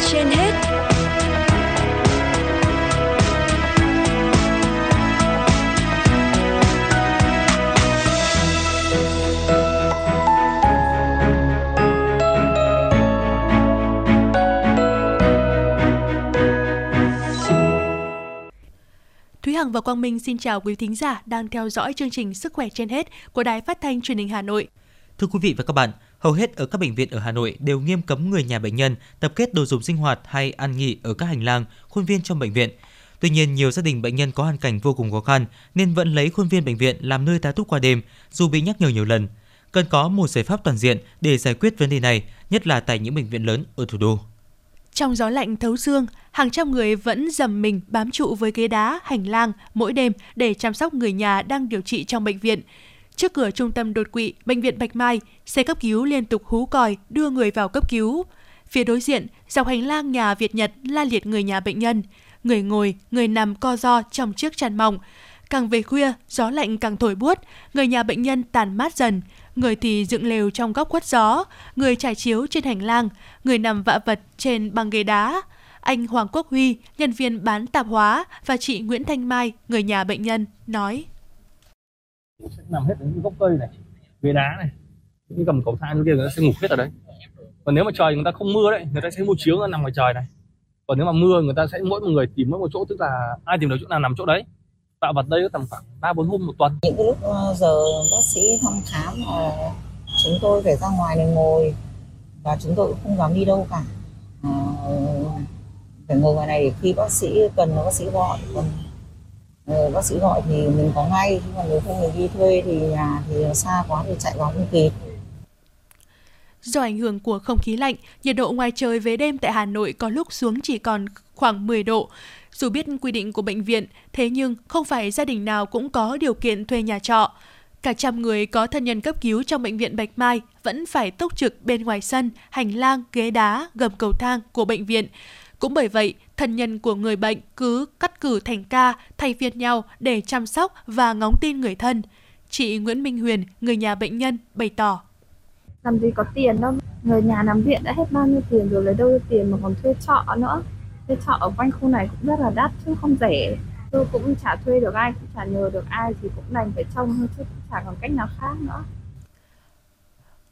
trên hết Thúy Hằng và Quang Minh xin chào quý thính giả đang theo dõi chương trình Sức khỏe trên hết của Đài Phát thanh Truyền hình Hà Nội. Thưa quý vị và các bạn, hầu hết ở các bệnh viện ở Hà Nội đều nghiêm cấm người nhà bệnh nhân tập kết đồ dùng sinh hoạt hay ăn nghỉ ở các hành lang, khuôn viên trong bệnh viện. Tuy nhiên, nhiều gia đình bệnh nhân có hoàn cảnh vô cùng khó khăn nên vẫn lấy khuôn viên bệnh viện làm nơi tá túc qua đêm, dù bị nhắc nhở nhiều lần. Cần có một giải pháp toàn diện để giải quyết vấn đề này, nhất là tại những bệnh viện lớn ở thủ đô. Trong gió lạnh thấu xương, hàng trăm người vẫn dầm mình bám trụ với ghế đá, hành lang mỗi đêm để chăm sóc người nhà đang điều trị trong bệnh viện. Trước cửa trung tâm đột quỵ, bệnh viện Bạch Mai, xe cấp cứu liên tục hú còi đưa người vào cấp cứu. Phía đối diện, dọc hành lang nhà Việt Nhật la liệt người nhà bệnh nhân. Người ngồi, người nằm co ro trong chiếc chăn mỏng. Càng về khuya, gió lạnh càng thổi buốt, người nhà bệnh nhân tàn mát dần. Người thì dựng lều trong góc khuất gió, người trải chiếu trên hành lang, người nằm vạ vật trên băng ghế đá. Anh Hoàng Quốc Huy, nhân viên bán tạp hóa và chị Nguyễn Thanh Mai, người nhà bệnh nhân, nói sẽ nằm hết ở những gốc cây này ghế đá này những cầm cầu thang kia người ta sẽ ngủ hết ở đấy. Còn nếu mà trời người ta không mưa đấy người ta sẽ mua chiếu nằm ngoài trời này. Còn nếu mà mưa người ta sẽ mỗi một người tìm mỗi một chỗ tức là ai tìm được chỗ nào nằm chỗ đấy. Tạo vật đây tầm khoảng ba bốn hôm một tuần. Những lúc ờ, giờ bác sĩ thăm khám mà chúng tôi phải ra ngoài để ngồi và chúng tôi cũng không dám đi đâu cả. À, phải ngồi ngoài này để khi bác sĩ cần bác sĩ gọi còn Ờ, bác sĩ gọi thì mình có ngay nhưng mà nếu không mình đi thuê thì nhà thì xa quá thì chạy vào không kịp Do ảnh hưởng của không khí lạnh, nhiệt độ ngoài trời về đêm tại Hà Nội có lúc xuống chỉ còn khoảng 10 độ. Dù biết quy định của bệnh viện, thế nhưng không phải gia đình nào cũng có điều kiện thuê nhà trọ. Cả trăm người có thân nhân cấp cứu trong bệnh viện Bạch Mai vẫn phải túc trực bên ngoài sân, hành lang, ghế đá, gầm cầu thang của bệnh viện. Cũng bởi vậy, thân nhân của người bệnh cứ cắt cử thành ca, thay phiên nhau để chăm sóc và ngóng tin người thân. Chị Nguyễn Minh Huyền, người nhà bệnh nhân, bày tỏ. làm gì có tiền đâu người nhà nằm viện đã hết bao nhiêu tiền rồi lấy đâu ra tiền mà còn thuê trọ nữa thuê trọ ở quanh khu này cũng rất là đắt chứ không rẻ tôi cũng chả thuê được ai cũng chả nhờ được ai thì cũng đành phải trông thôi chứ cũng chả còn cách nào khác nữa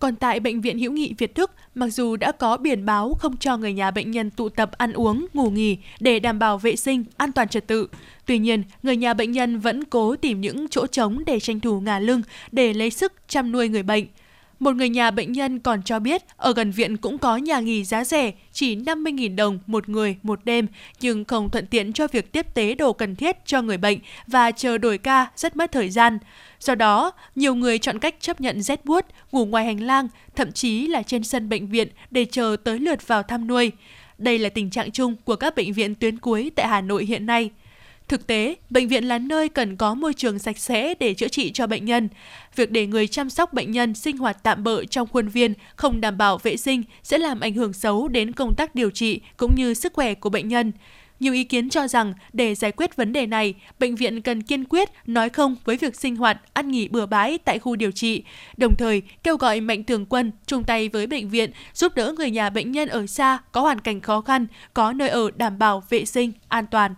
còn tại Bệnh viện Hữu nghị Việt Đức, mặc dù đã có biển báo không cho người nhà bệnh nhân tụ tập ăn uống, ngủ nghỉ để đảm bảo vệ sinh, an toàn trật tự, tuy nhiên, người nhà bệnh nhân vẫn cố tìm những chỗ trống để tranh thủ ngả lưng để lấy sức chăm nuôi người bệnh. Một người nhà bệnh nhân còn cho biết ở gần viện cũng có nhà nghỉ giá rẻ, chỉ 50.000 đồng một người một đêm, nhưng không thuận tiện cho việc tiếp tế đồ cần thiết cho người bệnh và chờ đổi ca rất mất thời gian. Do đó, nhiều người chọn cách chấp nhận rét buốt, ngủ ngoài hành lang, thậm chí là trên sân bệnh viện để chờ tới lượt vào thăm nuôi. Đây là tình trạng chung của các bệnh viện tuyến cuối tại Hà Nội hiện nay. Thực tế, bệnh viện là nơi cần có môi trường sạch sẽ để chữa trị cho bệnh nhân. Việc để người chăm sóc bệnh nhân sinh hoạt tạm bợ trong khuôn viên không đảm bảo vệ sinh sẽ làm ảnh hưởng xấu đến công tác điều trị cũng như sức khỏe của bệnh nhân. Nhiều ý kiến cho rằng để giải quyết vấn đề này, bệnh viện cần kiên quyết nói không với việc sinh hoạt, ăn nghỉ bừa bãi tại khu điều trị, đồng thời kêu gọi mạnh thường quân chung tay với bệnh viện giúp đỡ người nhà bệnh nhân ở xa có hoàn cảnh khó khăn, có nơi ở đảm bảo vệ sinh, an toàn.